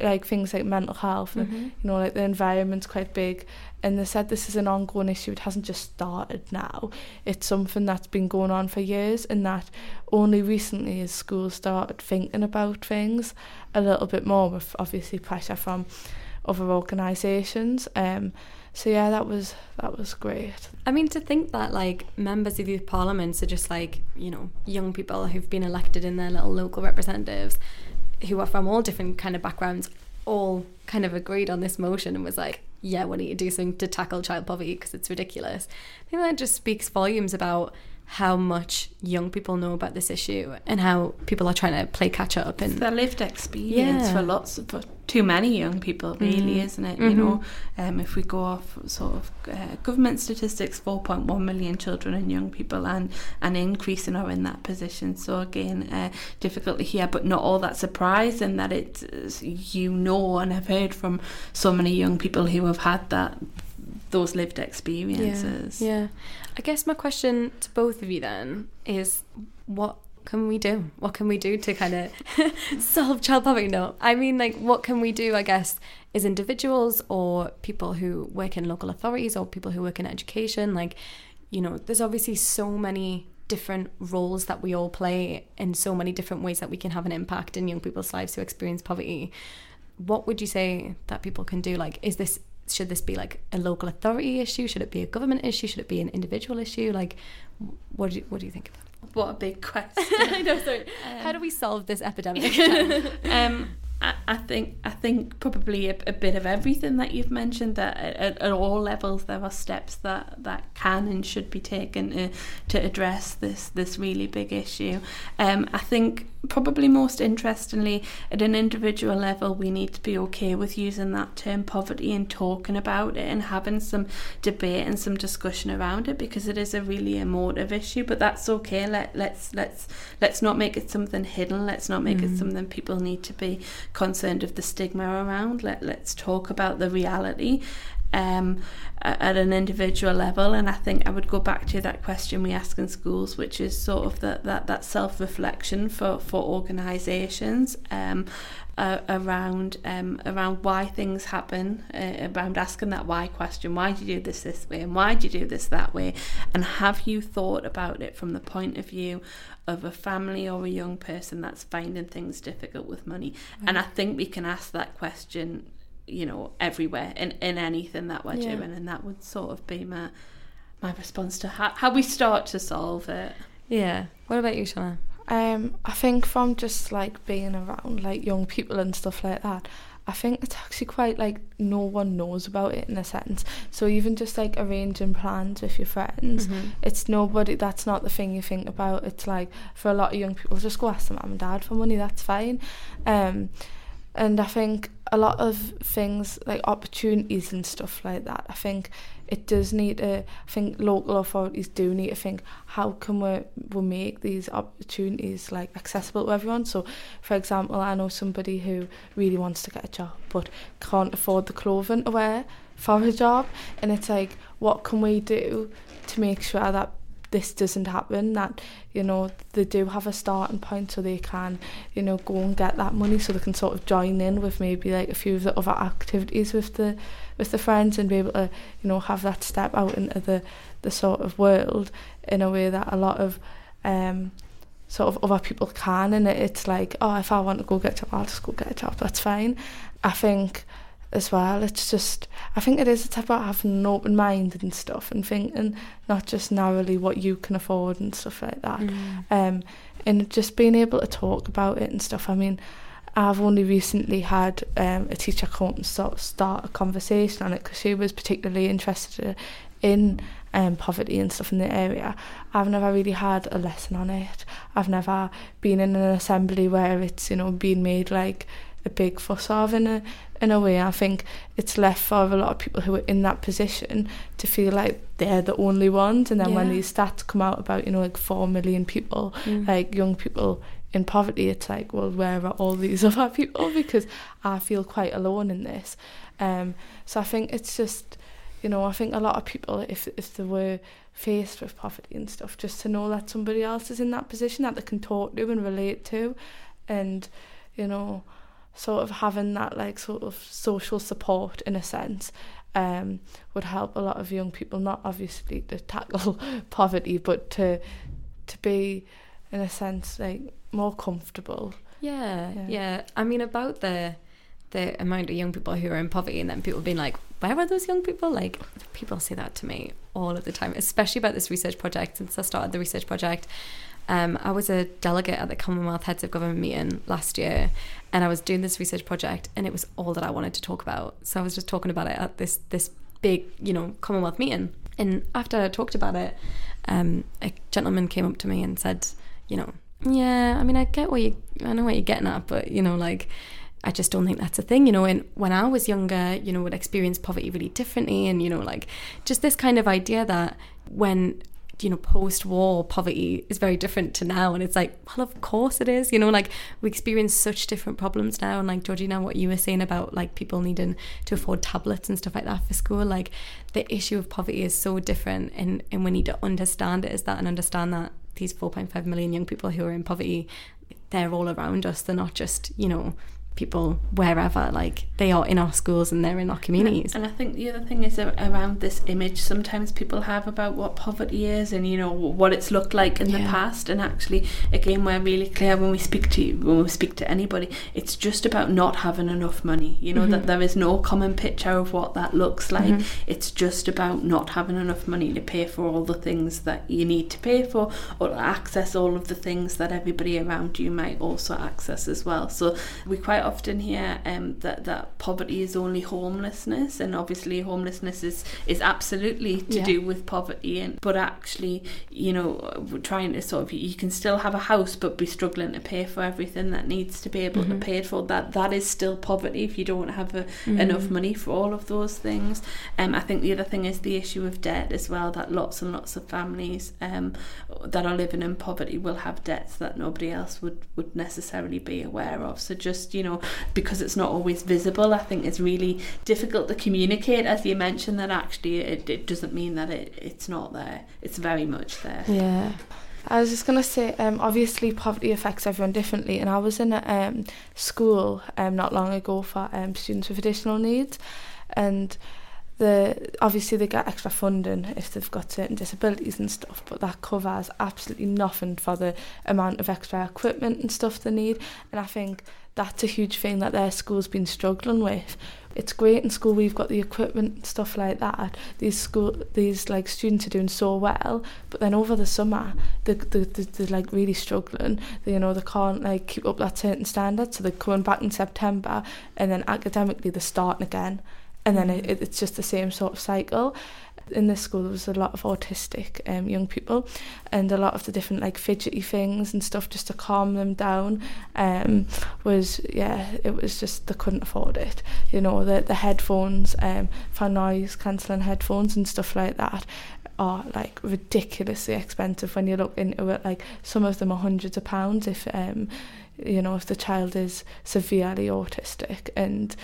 like things like mental health and Mhm. you know like the environment's quite big and they said this is an ongoing issue it hasn't just started now. It's something that's been going on for years and that only recently has schools started thinking about things a little bit more with obviously pressure from other organisations. Um so yeah that was that was great. I mean, to think that like members of youth parliaments are just like, you know, young people who've been elected in their little local representatives who are from all different kind of backgrounds all kind of agreed on this motion and was like, yeah, we need to do something to tackle child poverty because it's ridiculous. I think that just speaks volumes about how much young people know about this issue and how people are trying to play catch up It's and their lived experience Yeah. for lots of for too many young people, really, Mhm. isn't it? Mhm. You know, um, if we go off sort of uh, government statistics, 4.1 million children and young people, and an increase in are in that position. So again, uh, difficult to hear, but not all that surprising that it's you know and have heard from so many young people who have had that those lived experiences. Yeah, yeah. I guess my question to both of you then is what can we do? What can we do to kind of solve child poverty? No, I mean, like, what can we do, I guess, as individuals or people who work in local authorities or people who work in education? Like, you know, there's obviously so many different roles that we all play in so many different ways that we can have an impact in young people's lives who experience poverty what would you say that people can do? Like, is this should this be like a local authority issue? Should it be a government issue? Should it be an individual issue? Like, what do you, what do you think of that? What a big question. I know. Sorry. How do we solve this epidemic? um, I, I think I think probably a, a, bit of everything that you've mentioned. That at, at, all levels there are steps that, that can and should be taken to, to address this this really big issue. Um, I think probably most interestingly, at an individual level, we need to be okay with using that term poverty and talking about it and having some debate and some discussion around it because it is a really emotive issue. But that's okay. Let let's let's let's not make it something hidden. Let's not make mm. it something people need to be concerned of the stigma around. Let let's talk about the reality um, at an individual level. And I think I would go back to that question we ask in schools, which is sort of that that, that self reflection for for organisations. Um, uh, around um, around why things happen, uh, around asking that why question. Why do you do this this way, and why do you do this that way? And have you thought about it from the point of view of a family or a young person that's finding things difficult with money? Mm. And I think we can ask that question you know everywhere in in anything that we're yeah. doing and that would sort of be my my response to how, how we start to solve it yeah what about you Shauna? um I think from just like being around like young people and stuff like that I think it's actually quite like no one knows about it in a sense. So even just like arranging plans with your friends, mm-hmm. it's nobody. That's not the thing you think about. It's like for a lot of young people, just go ask their mum and dad for money. That's fine. Um, and I think a lot of things like opportunities and stuff like that I think it does need to I think local authorities do need to think how can we we make these opportunities like accessible to everyone? So for example I know somebody who really wants to get a job but can't afford the clothing to wear for a job. And it's like what can we do to make sure that this doesn't happen? That you know they do have a starting point so they can you know go and get that money so they can sort of join in with maybe like a few of the other activities with the with the friends and be able to you know have that step out into the the sort of world in a way that a lot of um sort of other people can and it's like oh if I want to go get a job I'll just go get a job that's fine I think as well. It's just, I think it is about having an open mind and stuff and thinking not just narrowly what you can afford and stuff like that. Mm. Um, and just being able to talk about it and stuff. I mean, I've only recently had um, a teacher come and sort of start a conversation on it because she was particularly interested in um, poverty and stuff in the area. I've never really had a lesson on it. I've never been in an assembly where it's, you know, being made like a big fuss of in a in a way I think it's left for a lot of people who are in that position to feel like they're the only ones and then yeah. when these stats come out about you know like four million people mm. like young people in poverty it's like well where are all these other people? Because I feel quite alone in this. Um so I think it's just you know I think a lot of people if if they were faced with poverty and stuff just to know that somebody else is in that position that they can talk to and relate to and you know sort of having that like sort of social support in a sense um, would help a lot of young people not obviously to tackle poverty but to to be in a sense like more comfortable. Yeah, yeah. yeah. I mean about the the amount of young people who are in poverty and then people being like where are those young people? Like people say that to me all of the time especially about this research project. Since i started the research project um, I was a delegate at the Commonwealth Heads of Government meeting last year, and I was doing this research project, and it was all that I wanted to talk about. So I was just talking about it at this this big, you know, Commonwealth meeting. And after I talked about it, um, a gentleman came up to me and said, you know, yeah, I mean, I get what you, I know what you're getting at, but you know, like. I just don't think that's a thing, you know. And when I was younger, you know, would experience poverty really differently, and you know, like just this kind of idea that when you know post-war poverty is very different to now and it's like well of course it is you know like we experience such different problems now and like Georgina what you were saying about like people needing to afford tablets and stuff like that for school like the issue of poverty is so different and and we need to understand it as that and understand that these 4.5 million young people who are in poverty they're all around us. They're not just you know people wherever like they are in our schools and they're in our communities and i think the other thing is around this image sometimes people have about what poverty is and you know what it's looked like in yeah. the past and actually again we're really clear when we speak to you when we speak to anybody it's just about not having enough money you know mm-hmm. that there is no common picture of what that looks like mm-hmm. it's just about not having enough money to pay for all the things that you need to pay for or access all of the things that everybody around you might also access as well so we quite quite often hear um, that that poverty is only homelessness, and obviously homelessness is is absolutely to yeah. do with poverty. And but actually, you know, trying to sort of you can still have a house, but be struggling to pay for everything that needs to be able mm-hmm. to pay for. That that is still poverty if you don't have a, mm-hmm. enough money for all of those things. Um, I think the other thing is the issue of debt as well. That lots and lots of families um, that are living in poverty will have debts that nobody else would would necessarily be aware of. So just you know know, because it's not always visible, I think it's really difficult to communicate. As you mentioned, that actually it, it doesn't mean that it, it's not there. It's very much there. Yeah. I was just going to say, um, obviously, poverty affects everyone differently. And I was in a um, school um, not long ago for um, students with additional needs. And the obviously they get extra funding if they've got certain disabilities and stuff, but that covers absolutely nothing for the amount of extra equipment and stuff they need. And I think that's a huge thing that their school's been struggling with. It's great in school we've got the equipment and stuff like that. These school these like students are doing so well, but then over the summer they they they they're like really struggling. They, you know they can't like keep up that certain standard, so they're coming back in September, and then academically they're starting again, and then it, it's just the same sort of cycle. In this school there was a lot of autistic um, young people and a lot of the different like fidgety things and stuff just to calm them down um, was yeah it was just they couldn't afford it. You know the, the headphones um, for noise cancelling headphones and stuff like that are like ridiculously expensive when you look into it. Like some of them are hundreds of pounds if um you know if the child is severely autistic. And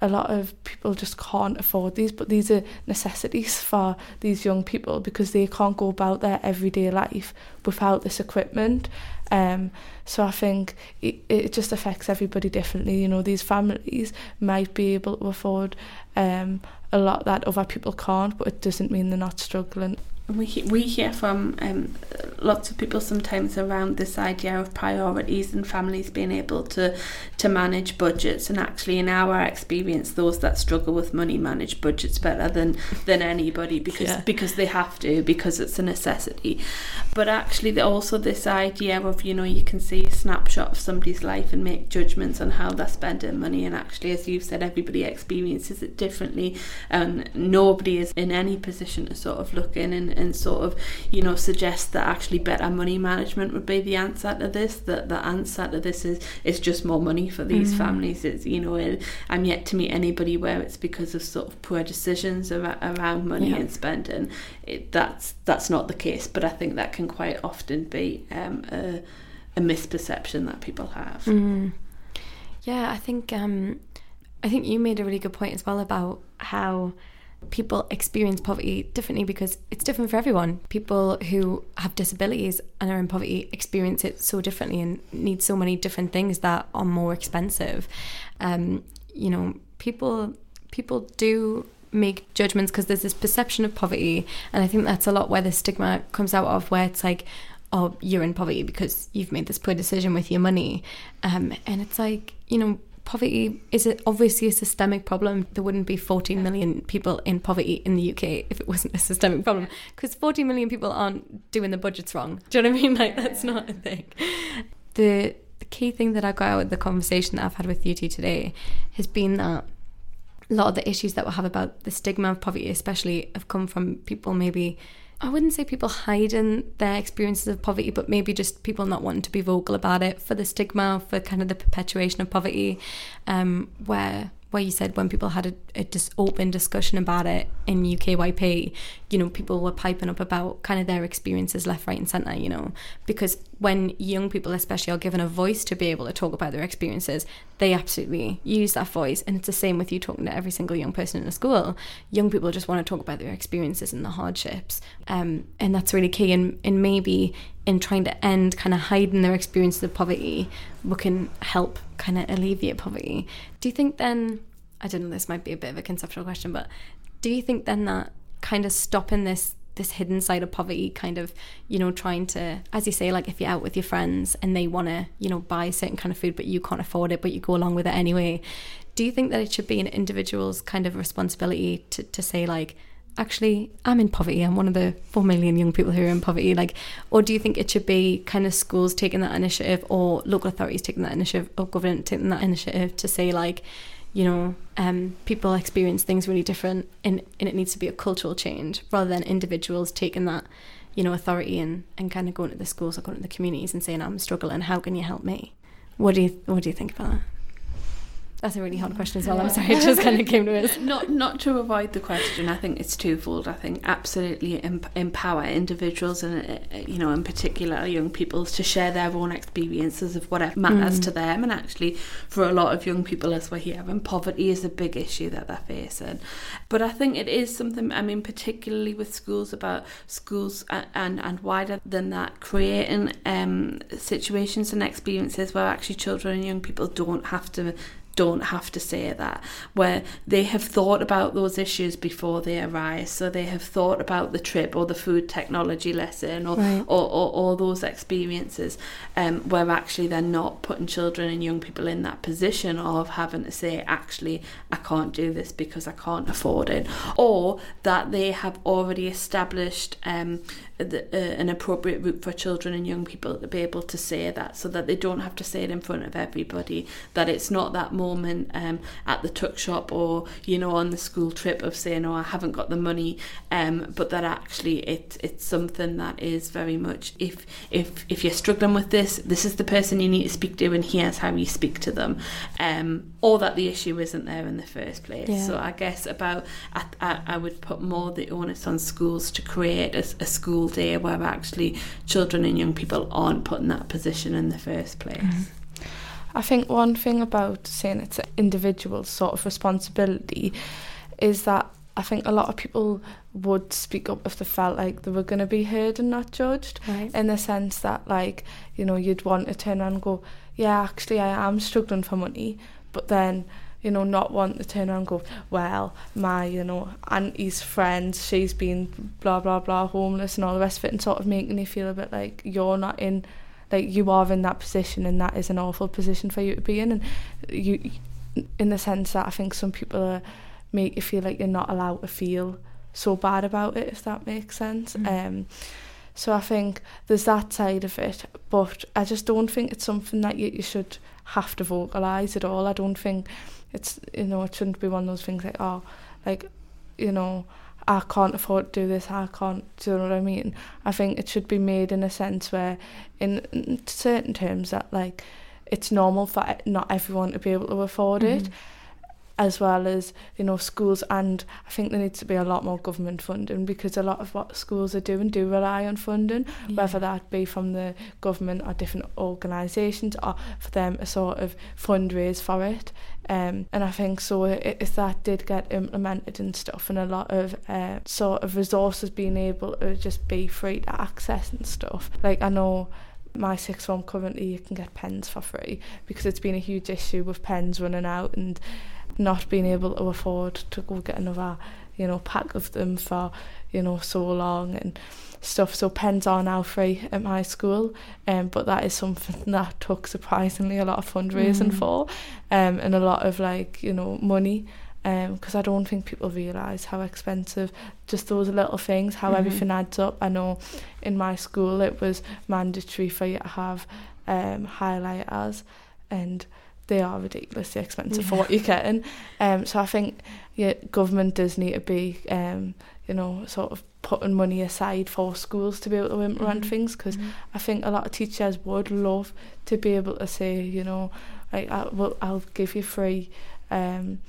a lot of people just can't afford these, but these are necessities for these young people because they can't go about their everyday life without this equipment. Um, so I think it, it just affects everybody differently. You know, these families might be able to afford um, a lot that other people can't, but it doesn't mean they're not struggling we we hear from um, lots of people sometimes around this idea of priorities and families being able to to manage budgets and actually in our experience those that struggle with money manage budgets better than than anybody because yeah. because they have to because it's a necessity but actually also this idea of you know you can see a snapshot of somebody's life and make judgments on how they're spending money and actually as you've said everybody experiences it differently and nobody is in any position to sort of look in and and sort of you know suggest that actually better money management would be the answer to this that the answer to this is is just more money for these mm. families it's you know it, I'm yet to meet anybody where it's because of sort of poor decisions around, around money yeah. and spending it, that's that's not the case but I think that can quite often be um, a, a misperception that people have mm. yeah I think um, I think you made a really good point as well about how people experience poverty differently because it's different for everyone. People who have disabilities and are in poverty experience it so differently and need so many different things that are more expensive. Um, you know, people people do make judgments because there's this perception of poverty, and I think that's a lot where the stigma comes out of, where it's like, oh, you're in poverty because you've made this poor decision with your money, um, and it's like, you know poverty is obviously a systemic problem. There wouldn't be 14 million people in poverty in the UK if it wasn't a systemic problem. Because 14 million people aren't doing the budgets wrong. Do you know what I mean? Like, that's not a thing. The, the key thing that I got out of the conversation that I've had with you two today has been that a lot of the issues that we have about the stigma of poverty, especially, have come from people maybe I wouldn't say people hiding their experiences of poverty, but maybe just people not wanting to be vocal about it for the stigma, for kind of the perpetuation of poverty, um, where where you said when people had a, a open discussion about it in UKYP, you know, people were piping up about kind of their experiences left, right, and centre, you know, because when young people, especially, are given a voice to be able to talk about their experiences, they absolutely use that voice. And it's the same with you talking to every single young person in the school. Young people just want to talk about their experiences and the hardships. Um, and that's really key. And, and maybe in trying to end kind of hiding their experiences of poverty, we can help kind of alleviate poverty. Do you think then, I don't know, this might be a bit of a conceptual question, but do you think then that kind of stopping this this hidden side of poverty kind of you know trying to as you say like if you're out with your friends and they want to you know buy a certain kind of food but you can't afford it but you go along with it anyway do you think that it should be an individual's kind of responsibility to, to say like actually I'm in poverty I'm one of the 4 million young people who are in poverty like or do you think it should be kind of schools taking that initiative or local authorities taking that initiative or government taking that initiative to say like you know, um, people experience things really different, and, and it needs to be a cultural change rather than individuals taking that, you know, authority and, and kind of going to the schools or going to the communities and saying, "I'm struggling. How can you help me?" What do you What do you think about that? That's a really hard question as well. I'm sorry, it just kind of came to us. Not not to avoid the question. I think it's twofold. I think absolutely empower individuals and uh, uh, you know, in particular, young people to share their own experiences of whatever matters mm. to them. And actually, for a lot of young people, as we're hearing, poverty is a big issue that they're facing. But I think it is something. I mean, particularly with schools, about schools and and, and wider than that, creating um, situations and experiences where actually children and young people don't have to don't have to say that, where they have thought about those issues before they arise. So they have thought about the trip or the food technology lesson or, right. or, or, all those experiences um, where actually they're not putting children and young people in that position of having to say, actually, I can't do this because I can't afford it. Or that they have already established um, the, uh, an appropriate route for children and young people to be able to say that so that they don't have to say it in front of everybody that it's not that moment um, at the tuck shop or you know on the school trip of saying oh I haven't got the money um, but that actually it, it's something that is very much if if if you're struggling with this this is the person you need to speak to and here's how you speak to them um, or that the issue isn't there in the first place yeah. so I guess about I, I, I would put more the onus on schools to create a, a school day where actually children and young people aren't put in that position in the first place. Mm-hmm. I think one thing about saying it's an individual sort of responsibility is that I think a lot of people would speak up if they felt like they were going to be heard and not judged. Right. In the sense that, like, you know, you'd want to turn around and go, yeah, actually, I am struggling for money, but then you know, not want to turn around and go, well, my, you know, auntie's friend, she's been blah, blah, blah, homeless and all the rest of it, and sort of making you feel a bit like you're not in, like you are in that position and that is an awful position for you to be in. And you, in the sense that I think some people are, make you feel like you're not allowed to feel so bad about it, if that makes sense. Mm. Um, so I think there's that side of it, but I just don't think it's something that you, you should have to vocalise at all. I don't think it's you know it shouldn't be one of those things like oh like you know I can't afford to do this I can't do you know what I mean I think it should be made in a sense where in, in certain terms that like it's normal for not everyone to be able to afford mm-hmm. it as well as you know schools and I think there needs to be a lot more government funding because a lot of what schools are doing do rely on funding yeah. whether that be from the government or different organisations or for them a sort of fundraise for it um, and I think so if that did get implemented and stuff and a lot of uh, sort of resources being able to just be free to access and stuff like I know my sixth form currently you can get pens for free because it's been a huge issue with pens running out and not being able to afford to go get another, you know, pack of them for, you know, so long and stuff. So pens are now free at my school, um, but that is something that took surprisingly a lot of fundraising mm. for, um, and a lot of like you know money. Because um, I don't think people realise how expensive just those little things, how mm-hmm. everything adds up. I know in my school it was mandatory for you to have um, highlighters and they are ridiculously expensive yeah. for what you're getting. Um, so I think yeah, government does need to be, um, you know, sort of putting money aside for schools to be able to implement mm-hmm. things because mm-hmm. I think a lot of teachers would love to be able to say, you know, like I will, I'll give you free um,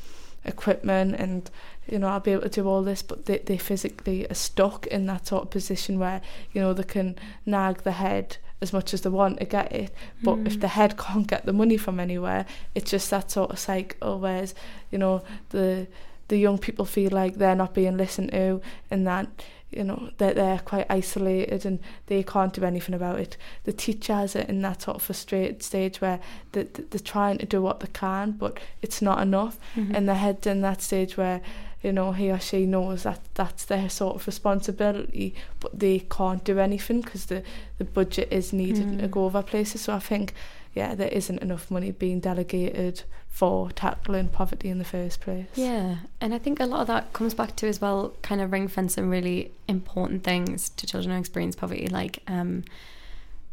equipment and you know I'll be able to do all this but they, they physically are stuck in that sort of position where you know they can nag the head as much as they want to get it. But mm. if the head can't get the money from anywhere, it's just that sort of cycle whereas, you know, the the young people feel like they're not being listened to and that you know that they're, they're quite isolated and they can't do anything about it. The teachers are in that sort of frustrated stage where they, they're trying to do what they can, but it's not enough, Mhm. and their head's in that stage where you know he or she knows that that's their sort of responsibility, but they can't do anything because the the budget is needed to Mm. go over places. So I think yeah, there isn't enough money being delegated for tackling poverty in the first place. Yeah, and I think a lot of that comes back to as well, kind of ring some really important things to children who experience poverty, like um,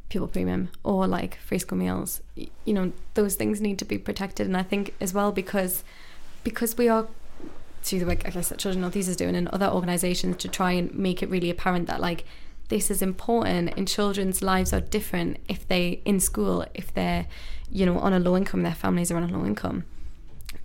pupil premium or like free school meals. You know, those things need to be protected, and I think as well because because we are through the work I guess that Children Northeast is doing and other organisations to try and make it really apparent that like this is important and children's lives are different if they in school if they're you know on a low income their families are on a low income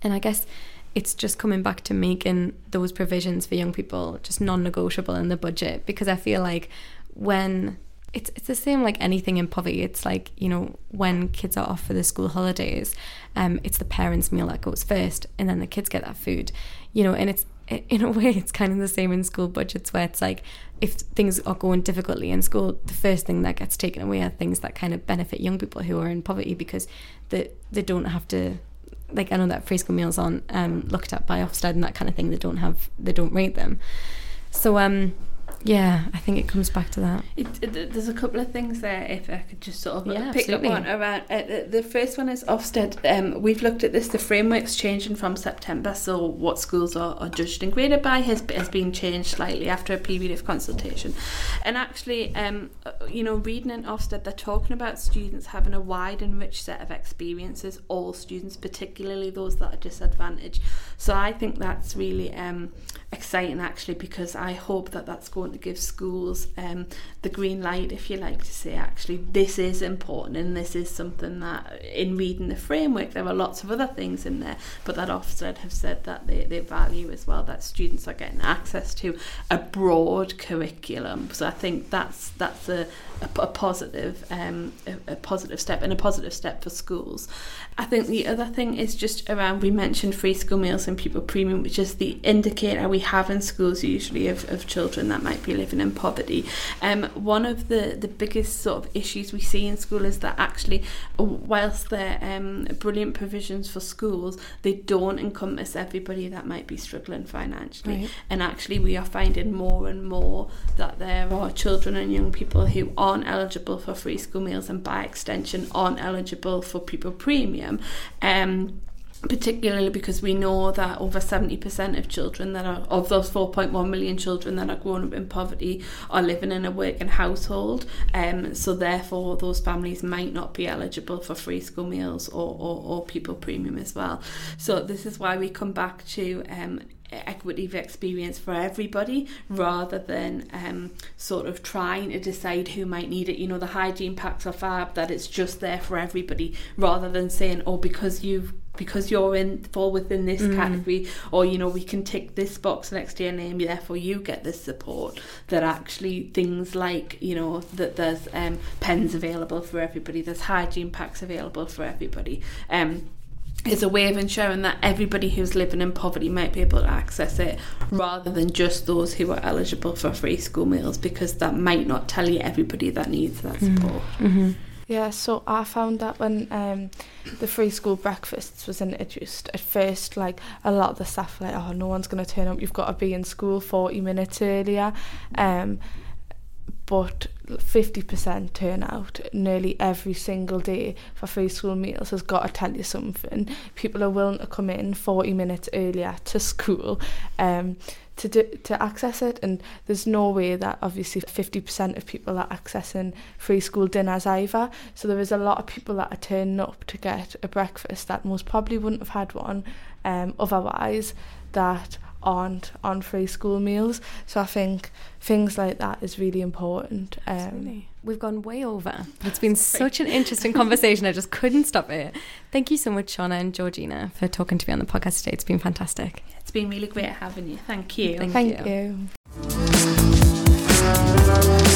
and I guess it's just coming back to making those provisions for young people just non-negotiable in the budget because I feel like when it's it's the same like anything in poverty. It's like you know when kids are off for the school holidays, um, it's the parents' meal that goes first, and then the kids get that food, you know. And it's in a way it's kind of the same in school budgets where it's like if things are going difficultly in school, the first thing that gets taken away are things that kind of benefit young people who are in poverty because they they don't have to like I know that free school meals aren't um, looked at by Ofsted and that kind of thing. They don't have they don't rate them. So um, yeah, I think it comes back to that. It, it, there's a couple of things there, if I could just sort of Yeah, pick absolutely. up on around. Uh, the, the first one is Ofsted. Um, we've looked at this. The framework's changing from September, so what schools are, are judged and graded by has, has been changed slightly after a period of consultation. And actually, um, uh, you know, reading in Ofsted, they're talking about students having a wide and rich set of experiences. All students, particularly those that are disadvantaged. So I think that's really um, exciting actually because I hope that that's going to give schools um, the green light, if you like, to say actually this is important and this is something that in reading the framework there are lots of other things in there, but that Ofsted have said that they, they value as well that students are getting access to a broad curriculum. So I think that's that's a, a, a positive um, a, a positive step and a positive step for schools. I think the other thing is just around we mentioned free school meals and pupil premium, which is the indicator we have in schools usually of, of children that might be living in poverty. Um, one of the, the biggest sort of issues we see in school is that actually, whilst they're um, brilliant provisions for schools, they don't encompass everybody that might be struggling financially. Right. And actually, we are finding more and more that there are children and young people who aren't eligible for free school meals and by extension aren't eligible for pupil premium. Um, particularly because we know that over 70% of children that are of those 4.1 million children that are growing up in poverty are living in a working household um, so therefore those families might not be eligible for free school meals or, or, or premium as well so this is why we come back to um, equity of experience for everybody rather than um, sort of trying to decide who might need it. You know, the hygiene packs are fab that it's just there for everybody rather than saying, oh, because you've because you're in fall within this Mm. category or you know we can tick this box next to your name therefore you get this support that actually things like you know that there's um, pens available for everybody there's hygiene packs available for everybody um, is a way of ensuring that everybody who's living in poverty might be able to access it rather than just those who are eligible for free school meals because that might not tell you everybody that needs that support. Mm-hmm. Yeah, so I found that when um, the free school breakfasts was introduced, at first, like a lot of the staff were like, oh, no one's going to turn up. You've got to be in school 40 minutes earlier. Um, but 50% turnout nearly every single day for free school meals has got to tell you something. People are willing to come in 40 minutes earlier to school um, to do, to access it and there's no way that obviously 50% of people are accessing free school dinners either so there is a lot of people that are turning up to get a breakfast that most probably wouldn't have had one um, otherwise that aren't on free school meals so I think things like that is really important um, Absolutely. We've gone way over. It's been such an interesting conversation. I just couldn't stop it. Thank you so much, Shauna and Georgina, for talking to me on the podcast today. It's been fantastic. It's been really great having you. Thank you. Thank thank you. you.